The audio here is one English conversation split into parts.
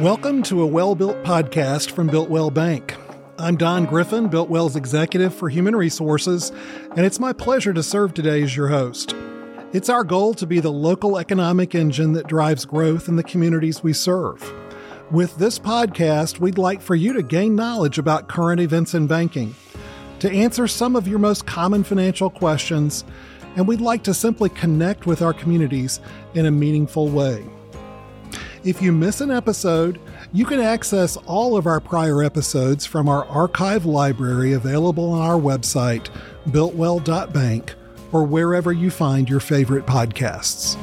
Welcome to a well built podcast from Builtwell Bank. I'm Don Griffin, Builtwell's executive for human resources, and it's my pleasure to serve today as your host. It's our goal to be the local economic engine that drives growth in the communities we serve. With this podcast, we'd like for you to gain knowledge about current events in banking, to answer some of your most common financial questions, and we'd like to simply connect with our communities in a meaningful way. If you miss an episode, you can access all of our prior episodes from our archive library available on our website, builtwell.bank, or wherever you find your favorite podcasts.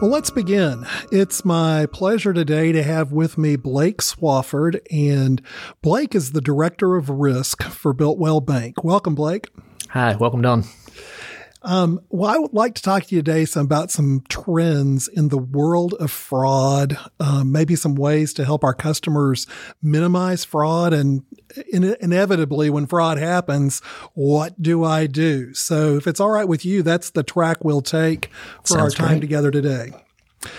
Well, let's begin. It's my pleasure today to have with me Blake Swafford, and Blake is the Director of Risk for Builtwell Bank. Welcome, Blake. Hi, welcome, Don. Um, well, I would like to talk to you today some, about some trends in the world of fraud, um, maybe some ways to help our customers minimize fraud. And in, inevitably, when fraud happens, what do I do? So, if it's all right with you, that's the track we'll take for Sounds our time great. together today.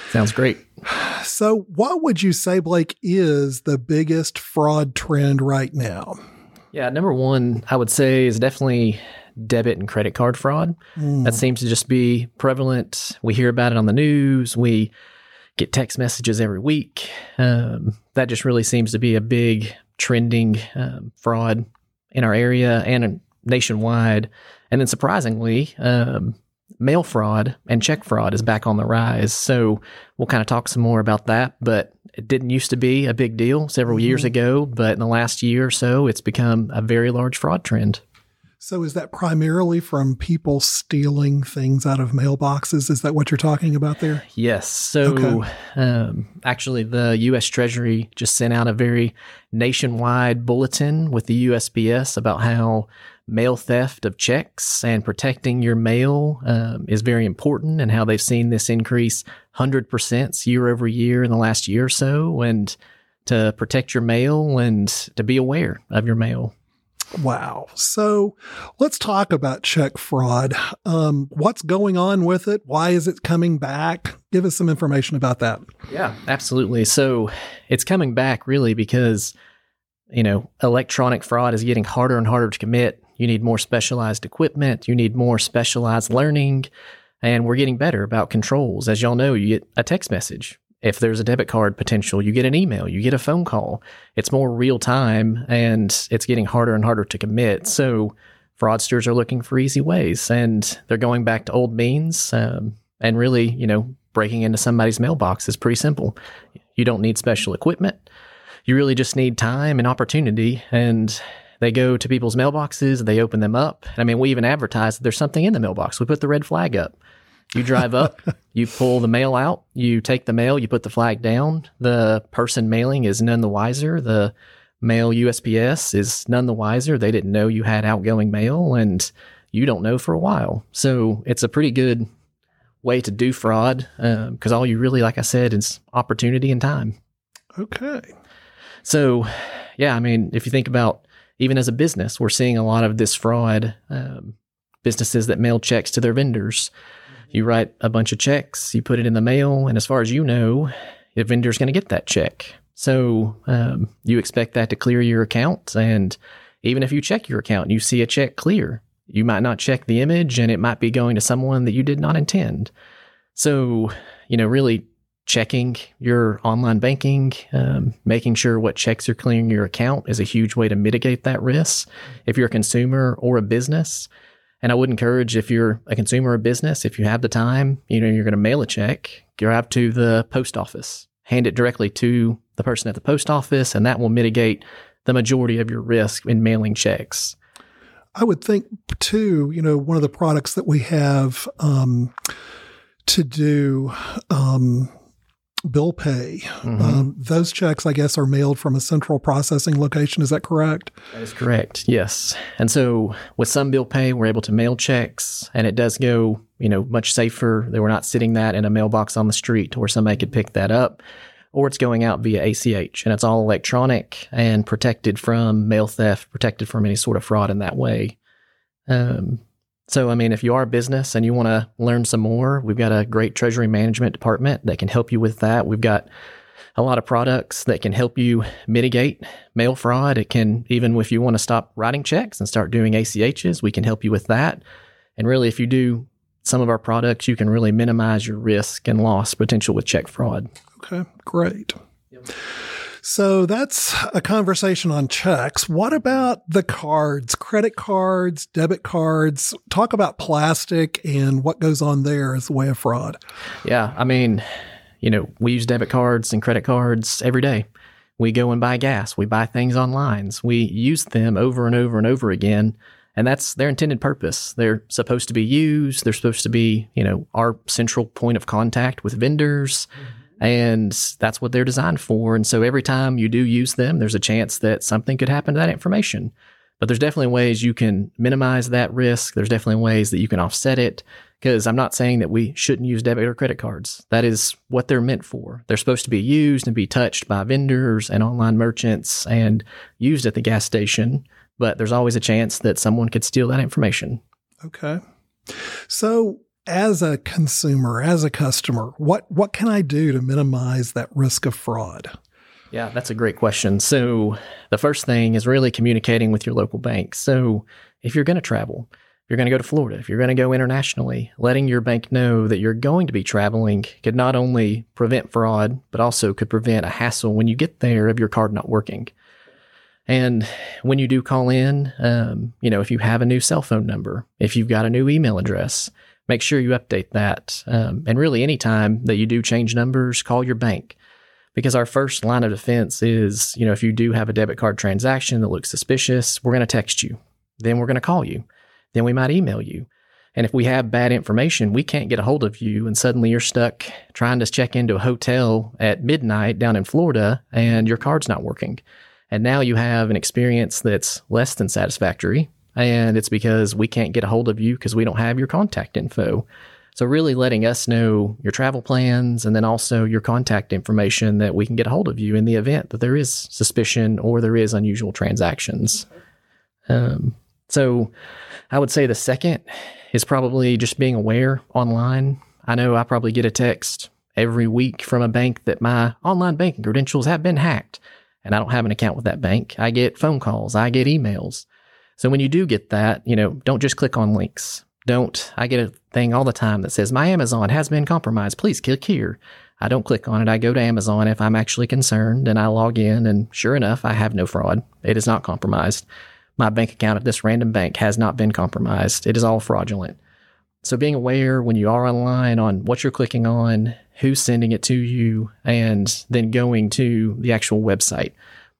Sounds great. So, what would you say, Blake, is the biggest fraud trend right now? Yeah, number one, I would say is definitely debit and credit card fraud. Mm. That seems to just be prevalent. We hear about it on the news. We get text messages every week. Um, that just really seems to be a big trending um, fraud in our area and nationwide. And then surprisingly, um, mail fraud and check fraud is back on the rise. So we'll kind of talk some more about that. But it didn't used to be a big deal several mm-hmm. years ago, but in the last year or so, it's become a very large fraud trend. So is that primarily from people stealing things out of mailboxes? Is that what you're talking about there? Yes. So okay. um, actually, the U.S. Treasury just sent out a very nationwide bulletin with the USPS about how mail theft of checks and protecting your mail um, is very important and how they've seen this increase 100% year over year in the last year or so and to protect your mail and to be aware of your mail. Wow. So let's talk about check fraud. Um, what's going on with it? Why is it coming back? Give us some information about that. Yeah, absolutely. So it's coming back really because, you know, electronic fraud is getting harder and harder to commit. You need more specialized equipment, you need more specialized learning, and we're getting better about controls. As y'all know, you get a text message if there's a debit card potential, you get an email, you get a phone call. It's more real time and it's getting harder and harder to commit. So fraudsters are looking for easy ways and they're going back to old means. Um, and really, you know, breaking into somebody's mailbox is pretty simple. You don't need special equipment. You really just need time and opportunity. And they go to people's mailboxes, they open them up. I mean, we even advertise that there's something in the mailbox. We put the red flag up. You drive up, you pull the mail out, you take the mail, you put the flag down. The person mailing is none the wiser. The mail USPS is none the wiser. They didn't know you had outgoing mail and you don't know for a while. So it's a pretty good way to do fraud because um, all you really, like I said, is opportunity and time. Okay. So, yeah, I mean, if you think about even as a business, we're seeing a lot of this fraud. Um, businesses that mail checks to their vendors you write a bunch of checks, you put it in the mail, and as far as you know, the vendor's going to get that check. So um, you expect that to clear your account. And even if you check your account and you see a check clear, you might not check the image and it might be going to someone that you did not intend. So, you know, really checking your online banking, um, making sure what checks are clearing your account is a huge way to mitigate that risk. If you're a consumer or a business, and I would encourage if you're a consumer or business, if you have the time, you know, you're going to mail a check, drive to the post office, hand it directly to the person at the post office, and that will mitigate the majority of your risk in mailing checks. I would think too, you know, one of the products that we have um, to do um, bill pay. Mm-hmm. Um, those checks, I guess, are mailed from a central processing location. Is that correct? That is correct. Yes. And so with some bill pay, we're able to mail checks, and it does go, you know, much safer. That we're not sitting that in a mailbox on the street where somebody could pick that up, or it's going out via ACH, and it's all electronic and protected from mail theft, protected from any sort of fraud in that way. Um, So, I mean, if you are a business and you want to learn some more, we've got a great treasury management department that can help you with that. We've got a lot of products that can help you mitigate mail fraud. It can, even if you want to stop writing checks and start doing ACHs, we can help you with that. And really, if you do some of our products, you can really minimize your risk and loss potential with check fraud. Okay, great. Yep. So that's a conversation on checks. What about the cards, credit cards, debit cards? Talk about plastic and what goes on there as a way of fraud. Yeah, I mean, you know, we use debit cards and credit cards every day. We go and buy gas, we buy things online, we use them over and over and over again. And that's their intended purpose. They're supposed to be used. They're supposed to be, you know, our central point of contact with vendors. And that's what they're designed for. And so every time you do use them, there's a chance that something could happen to that information. But there's definitely ways you can minimize that risk. There's definitely ways that you can offset it. Because I'm not saying that we shouldn't use debit or credit cards. That is what they're meant for. They're supposed to be used and be touched by vendors and online merchants and used at the gas station. But there's always a chance that someone could steal that information. Okay. So, as a consumer, as a customer, what, what can I do to minimize that risk of fraud? Yeah, that's a great question. So, the first thing is really communicating with your local bank. So, if you're going to travel, if you're going to go to Florida, if you're going to go internationally, letting your bank know that you're going to be traveling could not only prevent fraud, but also could prevent a hassle when you get there of your card not working. And when you do call in, um, you know, if you have a new cell phone number, if you've got a new email address, make sure you update that. Um, and really, anytime that you do change numbers, call your bank because our first line of defense is, you know, if you do have a debit card transaction that looks suspicious, we're going to text you. Then we're going to call you. Then we might email you. And if we have bad information, we can't get a hold of you. And suddenly you're stuck trying to check into a hotel at midnight down in Florida and your card's not working. And now you have an experience that's less than satisfactory. And it's because we can't get a hold of you because we don't have your contact info. So, really letting us know your travel plans and then also your contact information that we can get a hold of you in the event that there is suspicion or there is unusual transactions. Um, so, I would say the second is probably just being aware online. I know I probably get a text every week from a bank that my online banking credentials have been hacked and I don't have an account with that bank. I get phone calls, I get emails. So when you do get that, you know, don't just click on links. Don't, I get a thing all the time that says, my Amazon has been compromised. Please click here. I don't click on it. I go to Amazon if I'm actually concerned and I log in. And sure enough, I have no fraud. It is not compromised. My bank account at this random bank has not been compromised. It is all fraudulent. So being aware when you are online on what you're clicking on, who's sending it to you, and then going to the actual website.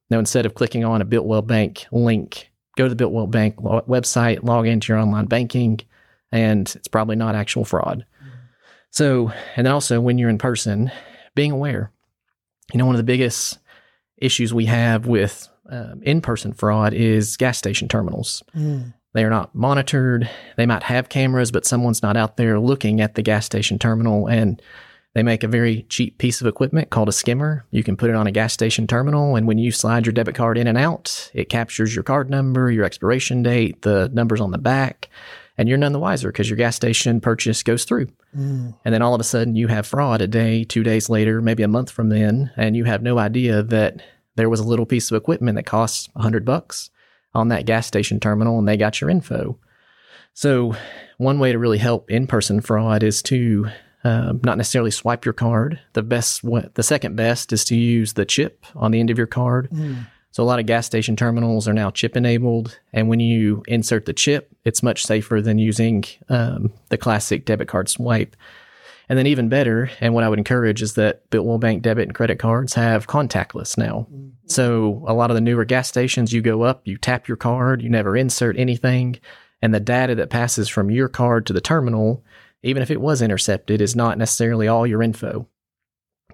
Now, instead of clicking on a Builtwell Bank link, go to the Builtwell Bank website, log into your online banking, and it's probably not actual fraud. So, and also when you're in person, being aware. You know, one of the biggest issues we have with um, in person fraud is gas station terminals. Mm. They are not monitored. They might have cameras, but someone's not out there looking at the gas station terminal. And they make a very cheap piece of equipment called a skimmer. You can put it on a gas station terminal, and when you slide your debit card in and out, it captures your card number, your expiration date, the numbers on the back, and you're none the wiser because your gas station purchase goes through. Mm. And then all of a sudden, you have fraud a day, two days later, maybe a month from then, and you have no idea that there was a little piece of equipment that costs a hundred bucks on that gas station terminal and they got your info. So, one way to really help in person fraud is to uh, not necessarily swipe your card. The best, the second best is to use the chip on the end of your card. Mm. So, a lot of gas station terminals are now chip enabled. And when you insert the chip, it's much safer than using um, the classic debit card swipe. And then even better, and what I would encourage is that Builtwell Bank debit and credit cards have contactless now. Mm-hmm. So a lot of the newer gas stations, you go up, you tap your card, you never insert anything, and the data that passes from your card to the terminal, even if it was intercepted, is not necessarily all your info.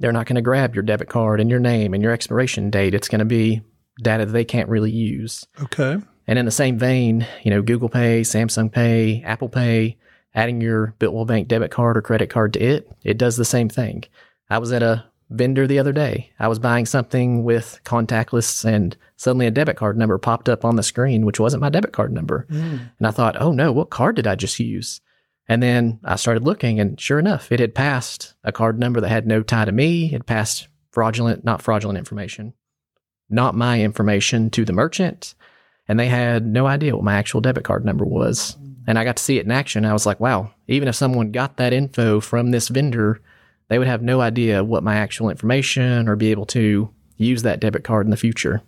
They're not going to grab your debit card and your name and your expiration date. It's going to be data that they can't really use. Okay. And in the same vein, you know, Google Pay, Samsung Pay, Apple Pay, adding your Builtwell Bank debit card or credit card to it, it does the same thing. I was at a vendor the other day. I was buying something with contactless and suddenly a debit card number popped up on the screen, which wasn't my debit card number. Mm. And I thought, oh no, what card did I just use? And then I started looking, and sure enough, it had passed a card number that had no tie to me. It passed fraudulent, not fraudulent information, not my information to the merchant. And they had no idea what my actual debit card number was. And I got to see it in action. I was like, wow, even if someone got that info from this vendor, they would have no idea what my actual information or be able to use that debit card in the future.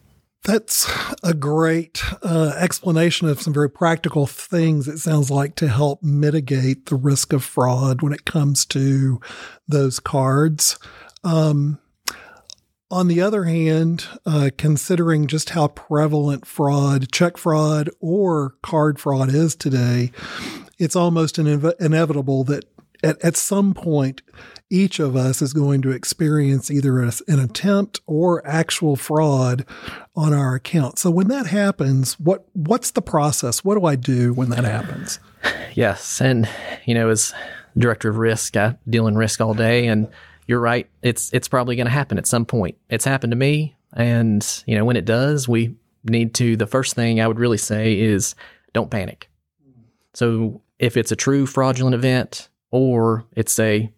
That's a great uh, explanation of some very practical things, it sounds like, to help mitigate the risk of fraud when it comes to those cards. Um, on the other hand, uh, considering just how prevalent fraud, check fraud, or card fraud is today, it's almost inevitable that at, at some point each of us is going to experience either a, an attempt or actual fraud on our account. So when that happens, what what's the process? What do I do when that happens? Yes, and you know, as director of risk, I deal in risk all day, and you're right. It's it's probably going to happen at some point. It's happened to me, and you know, when it does, we need to. The first thing I would really say is don't panic. So if it's a true fraudulent event or it's a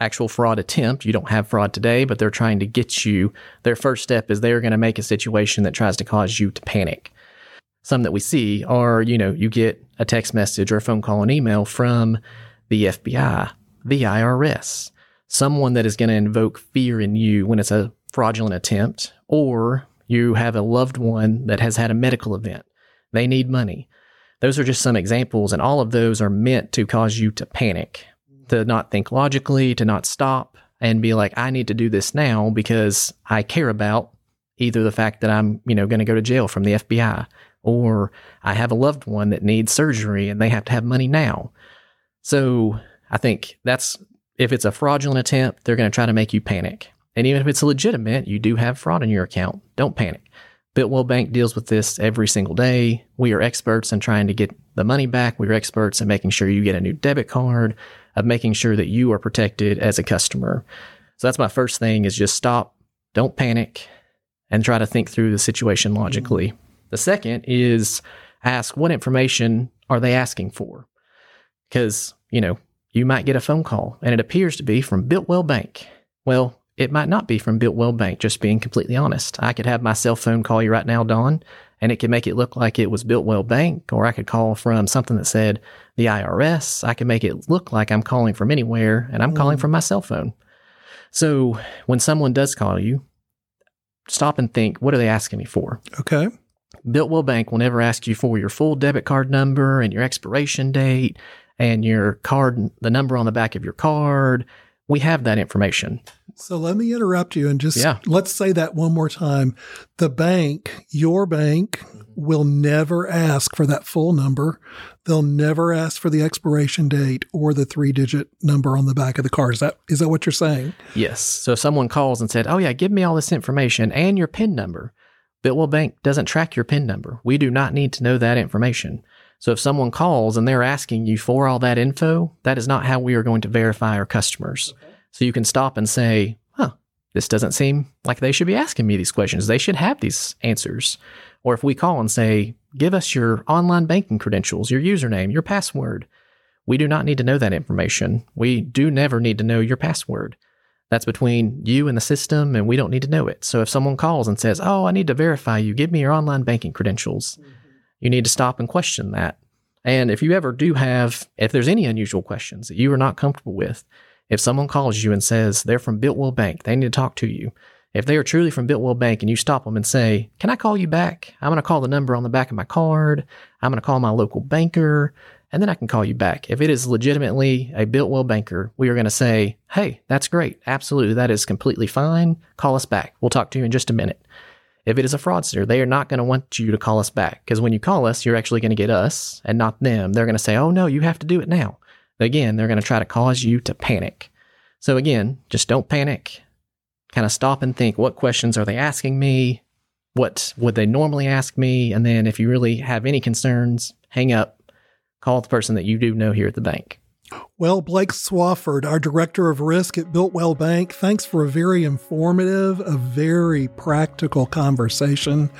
actual fraud attempt. You don't have fraud today, but they're trying to get you. Their first step is they're going to make a situation that tries to cause you to panic. Some that we see are, you know, you get a text message or a phone call and email from the FBI, the IRS, someone that is going to invoke fear in you when it's a fraudulent attempt, or you have a loved one that has had a medical event. They need money. Those are just some examples, and all of those are meant to cause you to panic to not think logically, to not stop and be like, I need to do this now because I care about either the fact that I'm, you know, going to go to jail from the FBI or I have a loved one that needs surgery and they have to have money now. So I think that's if it's a fraudulent attempt, they're going to try to make you panic. And even if it's legitimate, you do have fraud in your account, don't panic. Builtwell Bank deals with this every single day. We are experts in trying to get the money back. We are experts in making sure you get a new debit card of making sure that you are protected as a customer. So that's my first thing is just stop, don't panic, and try to think through the situation logically. The second is ask what information are they asking for? Because, you know, you might get a phone call and it appears to be from Builtwell Bank. Well, it might not be from Builtwell Bank, just being completely honest. I could have my cell phone call you right now, Don, and it could make it look like it was Builtwell Bank, or I could call from something that said the IRS. I could make it look like I'm calling from anywhere, and I'm mm. calling from my cell phone. So when someone does call you, stop and think, what are they asking me for? Okay. Builtwell Bank will never ask you for your full debit card number and your expiration date and your card, the number on the back of your card. We have that information. So let me interrupt you and just yeah. let's say that one more time. The bank, your bank, mm-hmm. will never ask for that full number. They'll never ask for the expiration date or the three digit number on the back of the card. Is that is that what you're saying? Yes. So if someone calls and said, Oh yeah, give me all this information and your PIN number. Builtwell Bank doesn't track your PIN number. We do not need to know that information. So if someone calls and they're asking you for all that info, that is not how we are going to verify our customers. Okay. So you can stop and say, huh, this doesn't seem like they should be asking me these questions. They should have these answers. Or if we call and say, give us your online banking credentials, your username, your password, we do not need to know that information. We do never need to know your password. That's between you and the system, and we don't need to know it. So if someone calls and says, Oh, I need to verify you, give me your online banking credentials, mm-hmm. You need to stop and question that. And if you ever do have, if there's any unusual questions that you are not comfortable with, if someone calls you and says they're from Builtwell Bank, they need to talk to you. If they are truly from Builtwell Bank and you stop them and say, Can I call you back? I'm going to call the number on the back of my card. I'm going to call my local banker, and then I can call you back. If it is legitimately a Builtwell banker, we are going to say, Hey, that's great. Absolutely. That is completely fine. Call us back. We'll talk to you in just a minute. If it is a fraudster, they are not going to want you to call us back because when you call us, you're actually going to get us and not them. They're going to say, Oh, no, you have to do it now. Again, they're going to try to cause you to panic. So again, just don't panic. Kind of stop and think what questions are they asking me? What would they normally ask me? And then if you really have any concerns, hang up, call the person that you do know here at the bank. Well, Blake Swafford, our director of risk at Builtwell Bank, thanks for a very informative, a very practical conversation.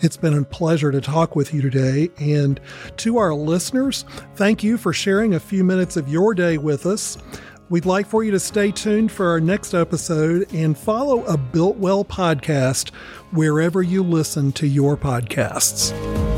It's been a pleasure to talk with you today. And to our listeners, thank you for sharing a few minutes of your day with us. We'd like for you to stay tuned for our next episode and follow a Built Well podcast wherever you listen to your podcasts.